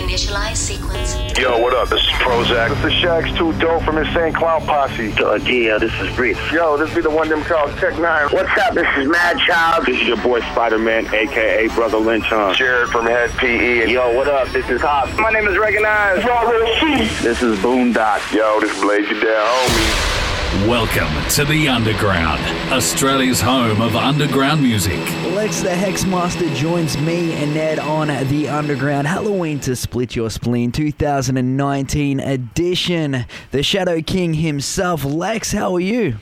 Initialize sequence. Yo, what up? This is Prozak. This is Shaggy 2 Dope from Insane Clown Posse. Uh, yeah, this is Breeze. Yo, this be the one them called Tech N9ne. What's up? This is Madchild. This is your boy Spider-Man, aka Brotha Lynch Hung. Jared from Hed PE. Yo, what up? This is Hop. My name is Recognize. This is Boondox. Yo, this Blaze Ya Dead, homie. Welcome to the Underground, Australia's home of underground music. Lex the Hexmaster joins me and Ned on the Underground Halloween to Split Your Spleen 2019 edition. The Shadow King himself, Lex, how are you?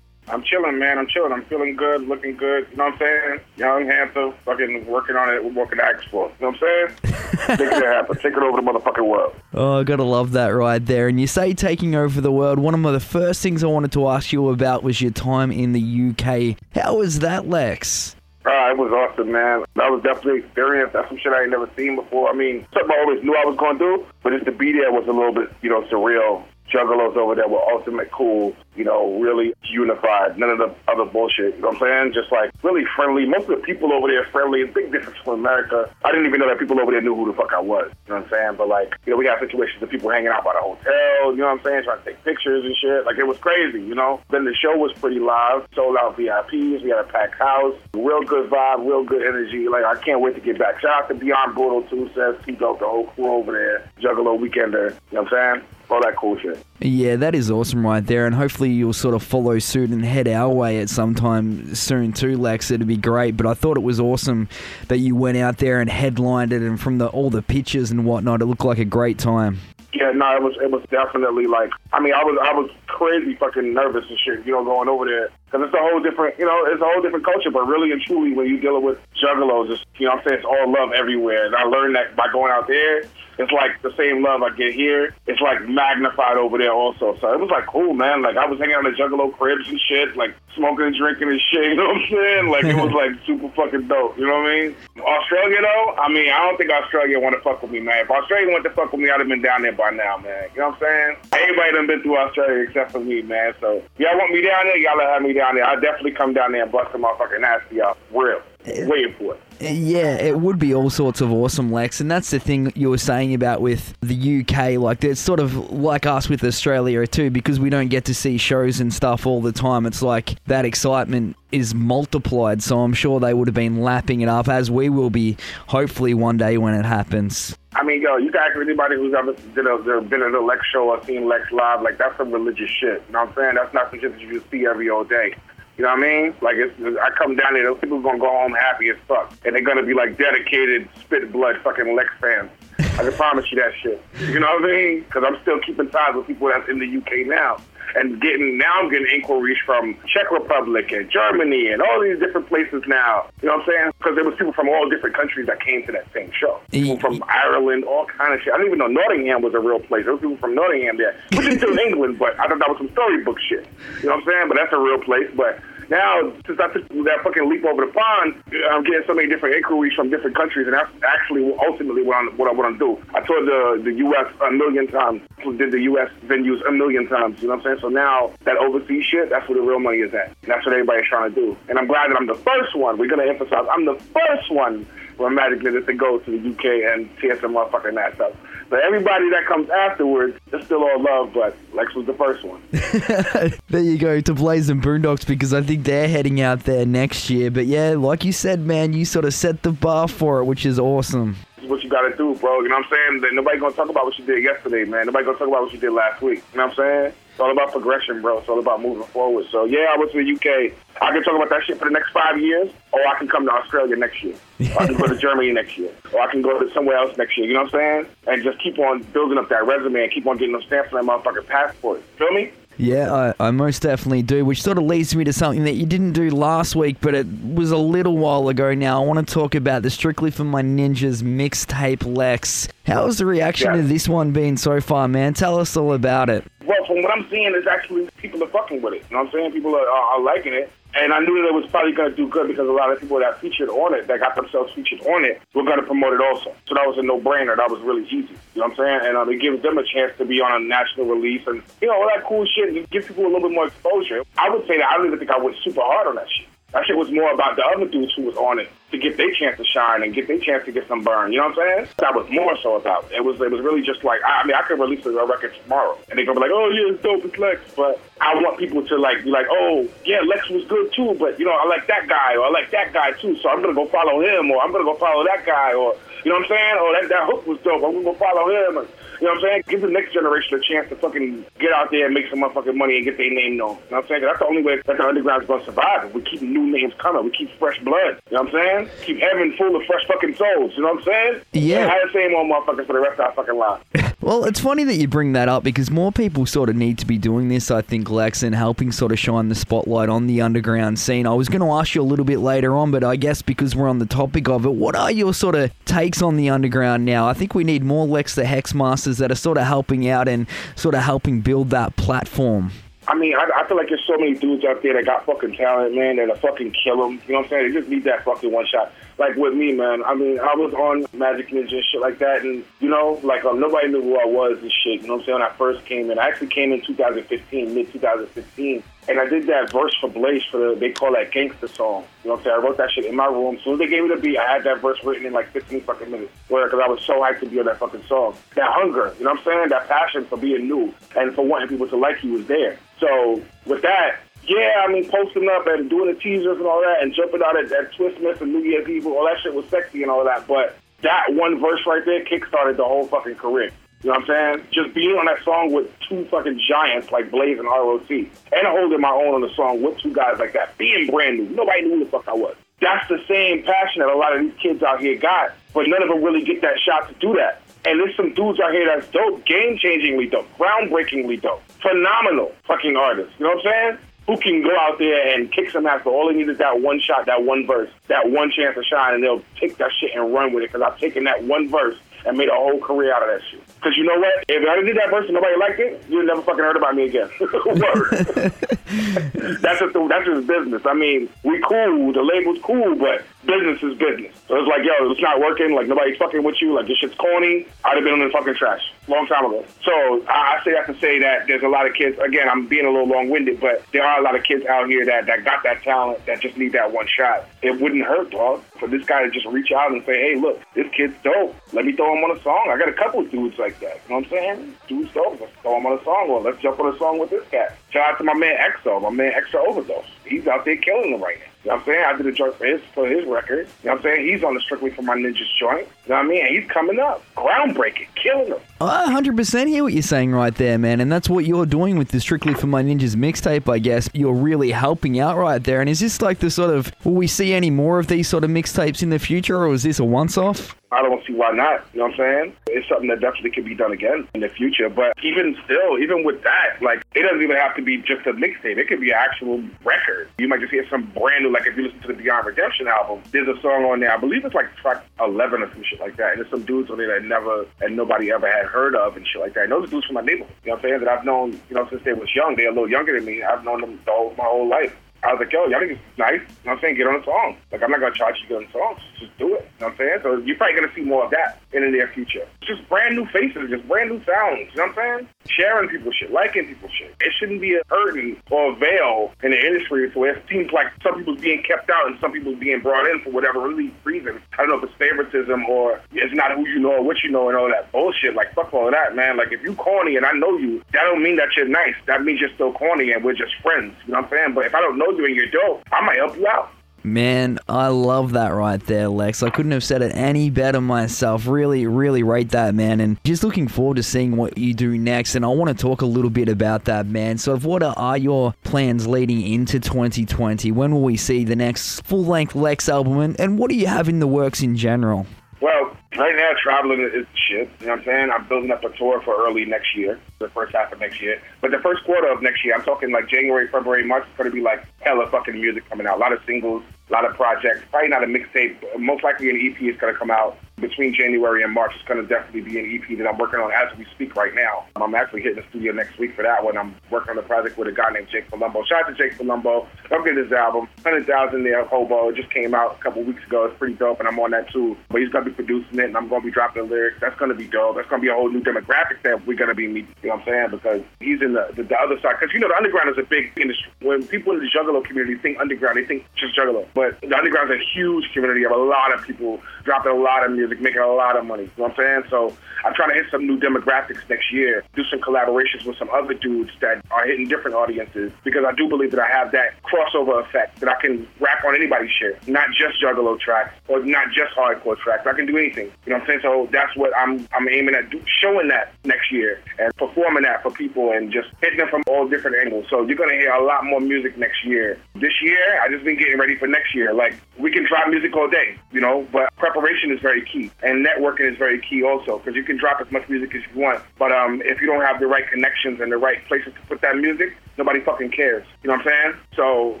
I'm chilling, man. I'm chilling. I'm feeling good, looking good. You know what I'm saying? Young, handsome, fucking working on it. I ask for? You know what I'm saying? Make it happen. Take it over the motherfucking world. Oh, I gotta love that right there. And you say taking over the world. One of the first things I wanted to ask you about was your time in the UK. How was that, Lex? Uh, it was awesome, man. That was definitely an experience. That's some shit I ain't never seen before. I mean, something I always knew I was going to do, but just to be there was a little bit, you know, surreal. Juggalos over there were ultimate cool, you know, really unified. None of the other bullshit. You know what I'm saying? Just like really friendly. Most of the people over there friendly. Big difference from America. I didn't even know that people over there knew who the fuck I was. You know what I'm saying? But like, you know, we got situations of people hanging out by the hotel. You know what I'm saying? Trying to take pictures and shit. Like it was crazy. You know. Then the show was pretty live. Sold out VIPs. We had a packed house. Real good vibe. Real good energy. Like I can't wait to get back. Shout out to Beyond Brutal too. Says he built the whole crew over there. Juggalo Weekender. You know what I'm saying? All that cool shit. Yeah, that is awesome right there, and hopefully you'll sort of follow suit and head our way at some time soon too, Lex. It'd be great. But I thought it was awesome that you went out there and headlined it, and from the all the pictures and whatnot, it looked like a great time. Yeah, no, it was it was definitely like I mean I was I was crazy fucking nervous and shit, you know, going over there because it's a whole different, you know, it's a whole different culture. But really and truly, when you're dealing with juggalos, it's, you know, I'm saying it's all love everywhere, and I learned that by going out there. It's like the same love I get here. It's like magnified over there also. So it was like cool, man. Like I was hanging out at Juggalo cribs and shit, like smoking and drinking and shit. You know what I'm saying? Like it was like super fucking dope. You know what I mean? Australia though, I mean, I don't think Australia want to fuck with me, man. If Australia wanted to fuck with me, I'd have been down there by now, man. You know what I'm saying? Everybody done been through Australia except for me, man. So y'all want me down there? Y'all have me down there. I'll definitely come down there and bust some motherfucking ass y'all. Real. Waiting for it. Yeah, it would be all sorts of awesome, Lex. And that's the thing you were saying about with the UK. Like, it's sort of like us with Australia, too, because we don't get to see shows and stuff all the time. It's like that excitement is multiplied. So I'm sure they would have been lapping it up, as we will be, hopefully, one day when it happens. I mean, yo, you can ask anybody who's ever did a, been at a Lex show or seen Lex live. Like, that's some religious shit. You know what I'm saying? That's not some shit that you see every old day. You know what I mean? Like, it's, I come down there, those people are gonna go home happy as fuck, and they're gonna be like dedicated, spit blood, fucking Lex fans. I can promise you that shit. You know what I mean? Because I'm still keeping ties with people that's in the UK now, and getting now I'm getting inquiries from Czech Republic and Germany and all these different places now. You know what I'm saying? Because there was people from all different countries that came to that same show. People from Ireland, all kind of shit. I didn't even know Nottingham was a real place. There was people from Nottingham there, which is still England, but I thought that was some storybook shit. You know what I'm saying? But that's a real place. But now, since I took that fucking leap over the pond, I'm getting so many different inquiries from different countries, and that's actually ultimately what I'm what I want to do. I toured the the U.S. a million times, did the U.S. venues a million times. You know what I'm saying? So now that overseas shit, that's where the real money is at. That's what everybody's trying to do, and I'm glad that I'm the first one. We're gonna emphasize I'm the first one from Magic Minutes to go to the UK and tear some motherfucking ass up. Everybody that comes afterwards, it's still all love, but Lex was the first one. there you go to Blaze and Boondox because I think they're heading out there next year. But yeah, like you said, man, you sort of set the bar for it, which is awesome. What you got to do, bro. You know what I'm saying? That nobody gonna talk about what you did yesterday, man. Nobody gonna talk about what you did last week. You know what I'm saying? It's all about progression, bro. It's all about moving forward. So yeah, I went to the UK. I can talk about that shit for the next five years, or I can come to Australia next year. Or I can go to Germany next year, or I can go to somewhere else next year. You know what I'm saying? And just keep on building up that resume and keep on getting those stamps on that motherfucking passport. Feel me? Yeah, I, I most definitely do, which sort of leads me to something that you didn't do last week, but it was a little while ago now. I want to talk about the Strictly for My Ninjas mixtape Lex. How has the reaction Yeah. to this one been so far, man? Tell us all about it. From what I'm seeing, is actually people are fucking with it. You know what I'm saying? People are, are, are liking it. And I knew that it was probably going to do good because a lot of people that featured on it, that got themselves featured on it, were going to promote it also. So that was a no-brainer. That was really easy. You know what I'm saying? And um, it gives them a chance to be on a national release and, you know, all that cool shit. It gives people a little bit more exposure. I would say that I don't even think I went super hard on that shit. That shit was more about the other dudes who was on it to get their chance to shine and get their chance to get some burn. You know what I'm saying? That was more so about. It was it was really just like I, I mean I could release a record tomorrow and they're gonna be like, oh yeah, it's dope, it's Lex. But I want people to like be like, oh yeah, Lex was good too, but you know I like that guy or I like that guy too, so I'm gonna go follow him or I'm gonna go follow that guy or you know what I'm saying? Or that that hook was dope, I'm gonna go follow him. Or, you know what I'm saying? Give the next generation a chance to fucking get out there and make some motherfucking money and get their name known. You know what I'm saying? That's the only way that the underground's gonna survive. We keep new names coming, we keep fresh blood. You know what I'm saying? Keep heaven full of fresh fucking souls. You know what I'm saying? Yeah. And have the same old motherfuckers for the rest of our fucking lives. Well, it's funny that you bring that up because more people sort of need to be doing this, I think, Lex, and helping sort of shine the spotlight on the underground scene. I was going to ask you a little bit later on, but I guess because we're on the topic of it, what are your sort of takes on the underground now? I think we need more Lex the Hex Masters that are sort of helping out and sort of helping build that platform. I mean, I, I feel like there's so many dudes out there that got fucking talent, man, that'll fucking kill them. You know what I'm saying? They just need that fucking one shot. Like with me, man. I mean, I was on Majik Ninja and shit like that, and you know, like um, nobody knew who I was and shit. You know what I'm saying? When I first came in, I actually came in 2015, mid 2015, and I did that verse for Blaze for the they call that gangster song. You know what I'm saying? I wrote that shit in my room. Soon as they gave me the beat, I had that verse written in like 15 fucking minutes. Where because I was so hyped to be on that fucking song. That hunger, you know what I'm saying? That passion for being new and for wanting people to like you was there. So with that, yeah, I mean, posting up and doing the teasers and all that and jumping out at, at Twiztmas and New Year's Eve, all that shit was sexy and all that. But that one verse right there kickstarted the whole fucking career. You know what I'm saying? Just being on that song with two fucking giants like Blaze and ROC, and holding my own on the song with two guys like that, being brand new. Nobody knew who the fuck I was. That's the same passion that a lot of these kids out here got, but none of them really get that shot to do that. And there's some dudes out here that's dope, game changingly dope, groundbreakingly dope, phenomenal fucking artists. You know what I'm saying? Who can go out there and kick some ass, but all they need is that one shot, that one verse, that one chance to shine, and they'll take that shit and run with it. Because I've taken that one verse and made a whole career out of that shit. Because you know what? If I did that verse and nobody liked it, you'd never fucking heard about me again. That's just that's just business. I mean, we cool, the label's cool, but business is business. So it's like, yo, it's not working. Like nobody's fucking with you. Like this shit's corny. I'd have been in the fucking trash long time ago. So I, I say that to say that there's a lot of kids. Again, I'm being a little long-winded, but there are a lot of kids out here that that got that talent that just need that one shot. It wouldn't hurt, dog, for this guy to just reach out and say, hey, look, this kid's dope. Let me throw him on a song. I got a couple of dudes like that. You know what I'm saying? Dudes dope. Let's throw on a song. Or let's jump on a song with this cat. Shout out to my man EXO, my man Extra Overdose. He's out there killing them right now. You know what I'm saying? I did a joint for his for his record. You know what I'm saying? He's on the Strictly for My Ninjas joint. You know what I mean? And he's coming up. Groundbreaking. Killing them. Oh, I 100% hear what you're saying right there, man. And that's what you're doing with the Strictly for My Ninjas mixtape, I guess. You're really helping out right there. And is this like the sort of, will we see any more of these sort of mixtapes in the future, or is this a once off? I don't see why not. You know what I'm saying? It's something that definitely could be done again in the future. But even still, even with that, like it doesn't even have to be just a mixtape. It could be an actual record. You might just hear some brand new, like if you listen to the Beyond Redemption album, there's a song on there. I believe it's like track 11 or some shit like that. And there's some dudes on there that never and nobody ever had heard of and shit like that. And those dudes from my neighborhood. You know what I'm saying? That I've known, you know, since they was young. They're a little younger than me. I've known them the whole, my whole life. I was like, yo, y'all niggas nice. You know what I'm saying? Get on a song. Like, I'm not going to charge you to get on a song. Just do it. You know what I'm saying? So you're probably going to see more of that in the near future. Just brand new faces, just brand new sounds. You know what I'm saying? Sharing people's shit, liking people's shit. It shouldn't be a curtain or a veil in the industry where it seems like some people's being kept out and some people's being brought in for whatever really reason. I don't know if it's favoritism or it's not who you know or what you know and all that bullshit. Like, fuck all that, man. Like, if you corny and I know you, that don't mean that you're nice. That means you're still corny and we're just friends. You know what I'm saying? But if I don't know you and you're dope, I might help you out. Man, I love that right there, Lex. I couldn't have said it any better myself. Really, really rate that, man. And just looking forward to seeing what you do next. And I want to talk a little bit about that, man. So, what are your plans leading into 2020? When will we see the next full length Lex album? And, what do you have in the works in general? Well, right now traveling is shit. You know what I'm saying? I'm building up a tour for early next year, the first half of next year. But the first quarter of next year, I'm talking like January, February, March, it's going to be like hella fucking music coming out. A lot of singles, a lot of projects. Probably not a mixtape. Most likely an EP is going to come out between January and March. It's going to definitely be an EP that I'm working on as we speak right now. I'm actually hitting the studio next week for that one. I'm working on a project with a guy named Jake Palumbo. Shout out to Jake Palumbo. Come get his album. Hundred thousand there, Hobo. It just came out a couple weeks ago. It's pretty dope, and I'm on that too. But he's gonna be producing it, and I'm gonna be dropping the lyrics. That's gonna be dope. That's gonna be a whole new demographic that we're gonna be meeting. You know what I'm saying? Because he's in the the, the other side. Because you know the underground is a big industry. When people in the Juggalo community think underground, they think just Juggalo. But the underground is a huge community of a lot of people dropping a lot of music, making a lot of money. You know what I'm saying? So I'm trying to hit some new demographics next year. Do some collaborations with some other dudes that are hitting different audiences. Because I do believe that I have that crossover effect that I can rap on anybody's shit, not just Juggalo tracks or not just hardcore tracks. I can do anything. You know what I'm saying? So that's what I'm I'm aiming at, do, showing that next year and performing that for people and just hitting them from all different angles. So you're gonna hear a lot more music next year. This year, I just been getting ready for next year. Like we can drop music all day, you know, but preparation is very key and networking is very key also because you can drop as much music as you want, but um, if you don't have the right connections and the right places to put that music, nobody fucking cares. You know what I'm saying? So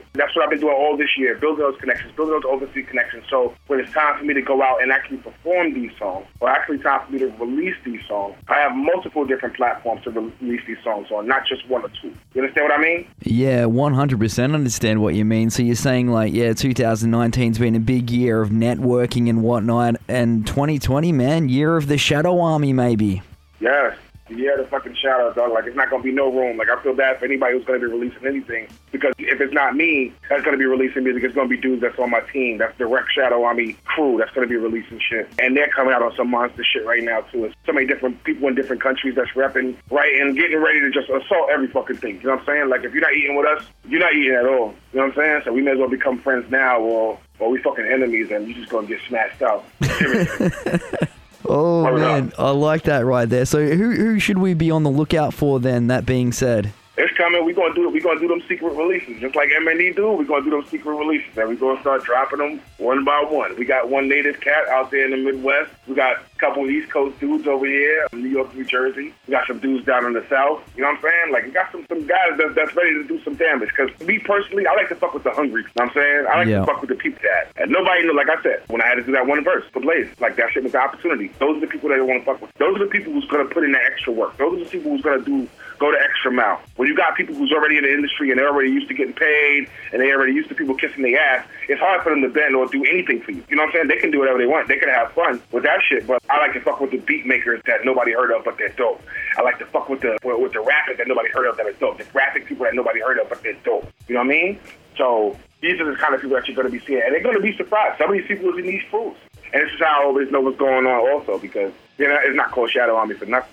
that's what I've been doing all this year, building those connections, building those overseas connections. So when it's time for me to go out and actually perform these songs, or actually time for me to release these songs, I have multiple different platforms to release these songs on, not just one or two. You understand what I mean? Yeah, 100% understand what you mean. So you're saying, like, yeah, 2019's been a big year of networking and whatnot, and 2020, man, year of the Shadow Army, maybe. Yes. Yeah, the fucking shout out, dog. Like, it's not going to be no room. Like, I feel bad for anybody who's going to be releasing anything because if it's not me that's going to be releasing music, it's going to be dudes that's on my team. That's direct Shadow Army crew that's going to be releasing shit. And they're coming out on some monster shit right now, too. It's so many different people in different countries that's repping, right, and getting ready to just assault every fucking thing. You know what I'm saying? Like, if you're not eating with us, you're not eating at all. You know what I'm saying? So we may as well become friends now or, or we fucking enemies and you just going to get smashed out. Oh man, I like that right there. So who who should we be on the lookout for then? That being said, We're gonna do it. We're gonna do them secret releases, just like M and MNE do. We're gonna do them secret releases, and we're gonna start dropping them one by one. We got one native cat out there in the Midwest. We got a couple of East Coast dudes over here, New York, New Jersey. We got some dudes down in the South. You know what I'm saying? Like we got some some guys that, that's ready to do some damage. Because me personally, I like to fuck with the hungry. You know what I'm saying? I like Yeah. to fuck with the people that. And nobody knew. Like I said, when I had to do that one verse for Blaze, like that shit was the opportunity. Those are the people that I want to fuck with. Those are the people who's gonna put in the extra work. Those are the people who's gonna do go the extra mile. When you got people who's already in the industry and they're already used to getting paid and they already used to people kissing their ass, it's hard for them to bend or do anything for you. You know what I'm saying? They can do whatever they want. They can have fun with that shit. But I like to fuck with the beat makers that nobody heard of but they're dope. I like to fuck with the with, with the rappers that nobody heard of that are dope. The graphic people that nobody heard of but they're dope. You know what I mean? So these are the kind of people that you're going to be seeing, and they're going to be surprised. Some of these people is in these fools, And this is how I always know what's going on also because you know it's not called Shadow Army for nothing.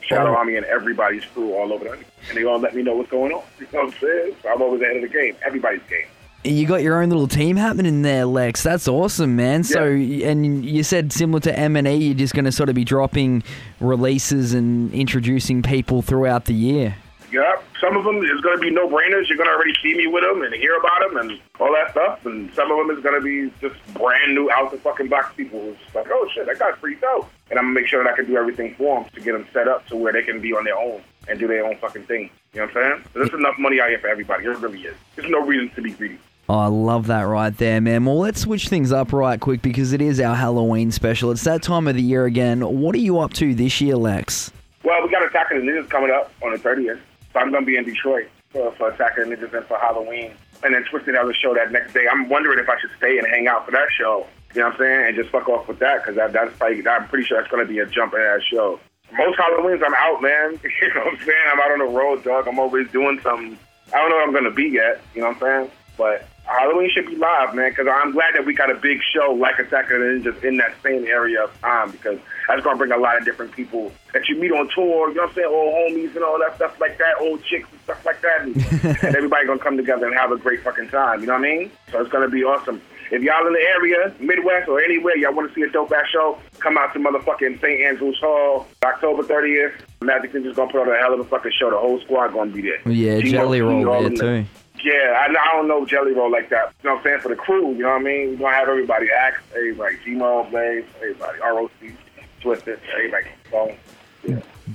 Shadow Oh. Army and everybody's crew all over the and they all let me know what's going on. You know what I'm saying? So I'm always ahead of the game. Everybody's game. you got your own little team happening there, Lex. That's awesome, man. So and you said similar to M and E, you're just going to sort of be dropping releases and introducing people throughout the year. Yep. Some of them is going to be no-brainers. You're going to already see me with them and hear about them and all that stuff. And some of them is going to be just brand new out the fucking box people just like, oh shit, that guy's pretty dope. And I'm to make sure that I can do everything for them to get them set up to where they can be on their own and do their own fucking thing. You know what I'm saying? So there's enough money out here for everybody. There really is. There's no reason to be greedy. Oh, I love that right there, man. Well, let's switch things up right quick because it is our Halloween special. It's that time of the year again. What are you up to this year, Lex? Well, we got Attack of the Ninjas coming up on the 30th. So I'm going to be in Detroit for, for Attack of the Ninjas and for Halloween. And then Twiztid has a show that next day. I'm wondering if I should stay and hang out for that show. You know what I'm saying? And just fuck off with that because that, that's probably, I'm pretty sure that's going to be a jumping ass show. Most Halloweens I'm out, man. You know what I'm saying? I'm out on the road, dog. I'm always doing something. I don't know where I'm going to be yet. You know what I'm saying? But Halloween should be live, man, because I'm glad that we got a big show like Attack of the Ninjas in that same area of time because that's going to bring a lot of different people that you meet on tour, you know what I'm saying, old homies and all that stuff like that, old chicks and stuff like that. And, and everybody going to come together and have a great fucking time, you know what I mean? So it's going to be awesome. If y'all in the area, Midwest or anywhere, y'all want to see a dope ass show, come out to motherfucking St. Andrews Hall, October 30th. Majik Ninja's going to put on a hell of a fucking show. The whole squad going to be there. Yeah, Jelly Roll there too. Yeah, I, I don't know Jelly Roll like that. You know what I'm saying? For the crew, you know what I mean? We're going to have everybody act, everybody, G-Mo, Blaze, everybody, ROC, Twiztid, everybody. So,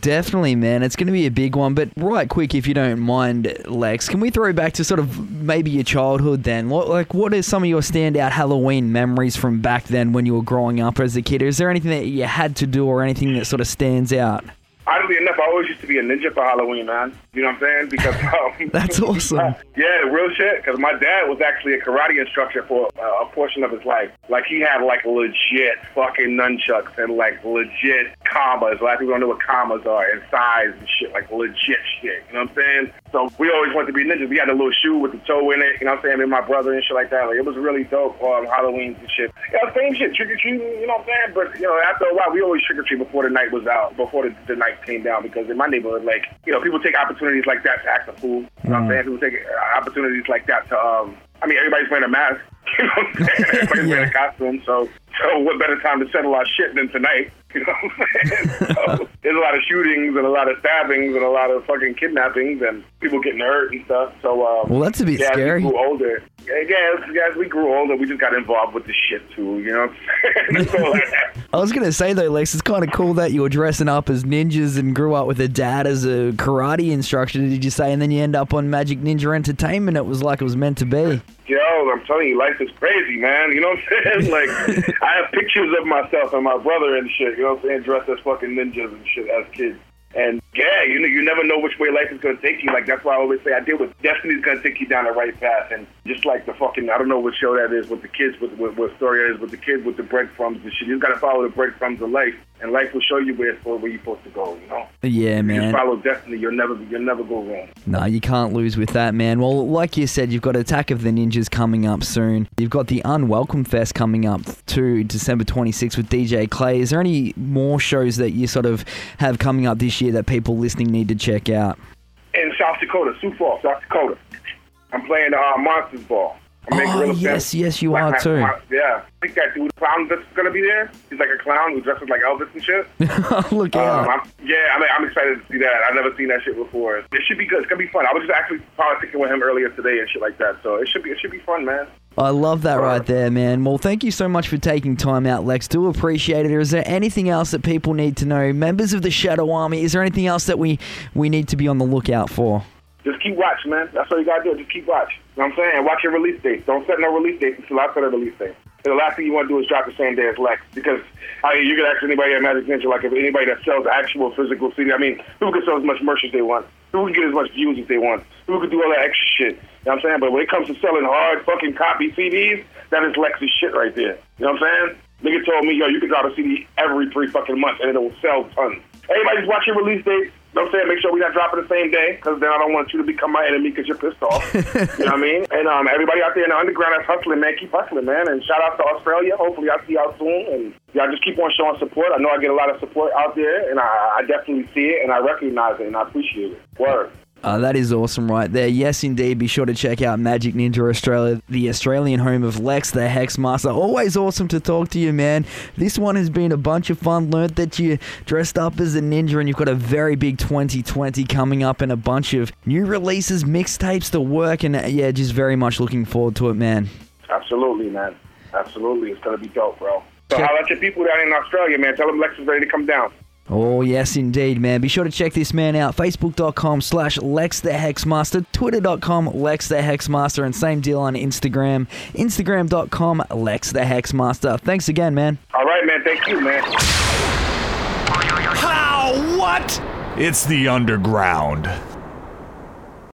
Definitely, man. It's going to be a big one. But right quick, if you don't mind, Lex, can we throw back to sort of maybe your childhood then? What like what are some of your standout Halloween memories from back then when you were growing up as a kid? Is there anything that you had to do or anything that sort of stands out? Oddly enough, I always used to be a ninja for Halloween, man. You know what I'm saying? Because um, That's awesome. Yeah, real shit. Because my dad was actually a karate instructor for uh, a portion of his life. Like he had like legit fucking nunchucks and like legit kamas. A lot of people don't know what kamas are and sais and shit. Like legit shit. You know what I'm saying? So we always wanted to be ninjas. We had a little shoe with the toe in it. You know what I'm saying? Me and my brother and shit like that. Like it was really dope. Um, Halloween and shit. Yeah, same shit. Trick or treating. You know what I'm saying? But you know, after a while, we always trick or treat before the night was out, before the, the night came down. Because in my neighborhood, like you know, people take opportunities like that to act a fool. You know what I'm saying? People take uh, opportunities like that to um. I mean, everybody's wearing a mask. You know what I'm saying? Everybody's wearing a costume. So, so what better time to settle our shit than tonight? You know what I'm saying? so, there's a lot of shootings and a lot of stabbings and a lot of fucking kidnappings and people getting hurt and stuff. So, um, Well, that's a bit yeah, scary. As we grew older. Yeah, yeah, as we grew older, we just got involved with the shit too. You know what I'm saying? That's all that- I was gonna say though, Lex, it's kind of cool that you were dressing up as ninjas and grew up with a dad as a karate instructor. Did you say? And then you end up on Majik Ninja Entertainment. It was like it was meant to be. Yo, I'm telling you, life is crazy, man. You know what I'm saying? Like, I have pictures of myself and my brother and shit. You know what I'm saying? Dressed as fucking ninjas and shit as kids. And yeah, you know, you never know which way life is gonna take you. Like that's why I always say I deal with destiny's gonna take you down the right path. And just like the fucking, I don't know what show that is with the kids, with what, what story it is with the kids with the breadcrumbs and shit. You just gotta follow the breadcrumbs of life, and life will show you where where you're supposed to go. You know, Yeah, you man. just follow destiny. You'll never, you'll never go wrong. No, you can't lose with that, man. Well, like you said, you've got Attack of the Ninjas coming up soon. You've got the Unwelcome Fest coming up too, December 26th with DJ Clay. Is there any more shows that you sort of have coming up this year that people listening need to check out? in South Dakota, Sioux Falls, South Dakota. I'm playing uh, Monsters Ball. Oh, yes, yes, you are too. Yeah, I think that dude, Clown that's gonna be there. He's like a clown who dresses like Elvis and shit. Look Um, out. I'm, yeah, I'm, I'm excited to see that. I've never seen that shit before. It should be good. It's gonna be fun. I was just actually politicking with him earlier today and shit like that. So it should be, it should be fun, man. I love that right there, man. Well, thank you so much for taking time out, Lex. Do appreciate it. Is there anything else that people need to know? Members of the Shadow Army, is there anything else that we, we need to be on the lookout for? Just keep watching, man. That's all you gotta do. Just keep watching. You know what I'm saying? Watch your release dates. Don't set no release dates until I set a release date. And the last thing you want to do is drop the same day as Lex. Because I mean, you can ask anybody at Majik Ninja, like if anybody that sells actual physical CD, I mean, people can sell as much merch as they want. People can get as much views as they want. People can do all that extra shit. You know what I'm saying? But when it comes to selling hard fucking copy CDs, that is Lex's shit right there. You know what I'm saying? Nigga told me, yo, you can drop a CD every three fucking months and it will sell tons. Everybody just watch your release date. You know what I'm saying? Make sure we're not dropping the same day because then I don't want you to become my enemy because you're pissed off. you know what I mean? And um, everybody out there in the underground that's hustling, man, keep hustling, man. And shout out to Australia. Hopefully I'll see y'all soon. And y'all just keep on showing support. I know I get a lot of support out there and I, I definitely see it and I recognize it and I appreciate it. Word. Uh, that is awesome right there. Yes, indeed. Be sure to check out Majik Ninja Australia, the Australian home of Lex, the Hex Master. Always awesome to talk to you, man. This one has been a bunch of fun. Learned that you dressed up as a ninja and you've got a very big 2020 coming up and a bunch of new releases, mixtapes to work. And uh, yeah, just very much looking forward to it, man. Absolutely, man. Absolutely. It's going to be dope, bro. So Check- I'll your people down in Australia, man. Tell them Lex is ready to come down. Oh, yes, indeed, man. Be sure to check this man out. Facebook.com slash Lex the Hexmaster, Twitter.com Lex the Hexmaster, and same deal on Instagram. Instagram.com Lex the Hexmaster. Thanks again, man. All right, man. Thank you, man. How? What? It's the underground.